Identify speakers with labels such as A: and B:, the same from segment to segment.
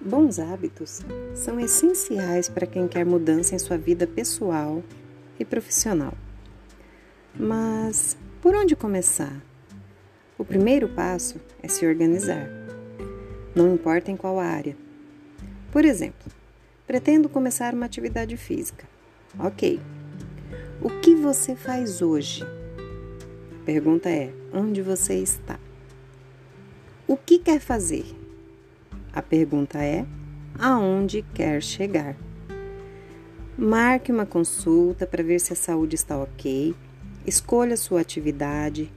A: Bons hábitos são essenciais para quem quer mudança em sua vida pessoal e profissional. Mas por onde começar? O primeiro passo é se organizar, não importa em qual área. Por exemplo, pretendo começar uma atividade física. Ok. O que você faz hoje? A pergunta é: onde você está? O que quer fazer? A pergunta é: aonde quer chegar? Marque uma consulta para ver se a saúde está ok. Escolha sua atividade,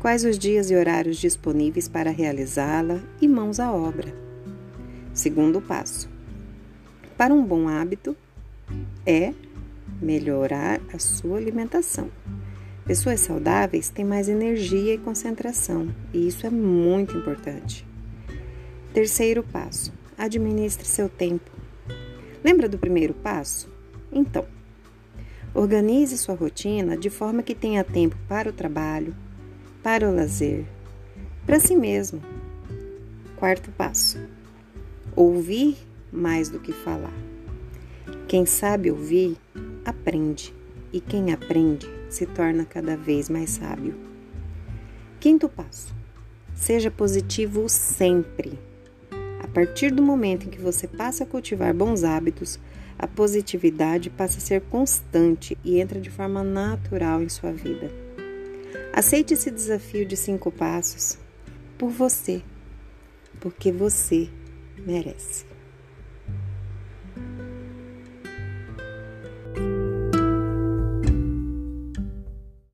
A: quais os dias e horários disponíveis para realizá-la e mãos à obra. Segundo passo: para um bom hábito é melhorar a sua alimentação. Pessoas saudáveis têm mais energia e concentração, e isso é muito importante. Terceiro passo: administre seu tempo. Lembra do primeiro passo? Então, organize sua rotina de forma que tenha tempo para o trabalho, para o lazer, para si mesmo. Quarto passo: ouvir mais do que falar. Quem sabe ouvir, aprende, e quem aprende se torna cada vez mais sábio. Quinto passo: seja positivo sempre. A partir do momento em que você passa a cultivar bons hábitos, a positividade passa a ser constante e entra de forma natural em sua vida. Aceite esse desafio de cinco passos por você, porque você merece.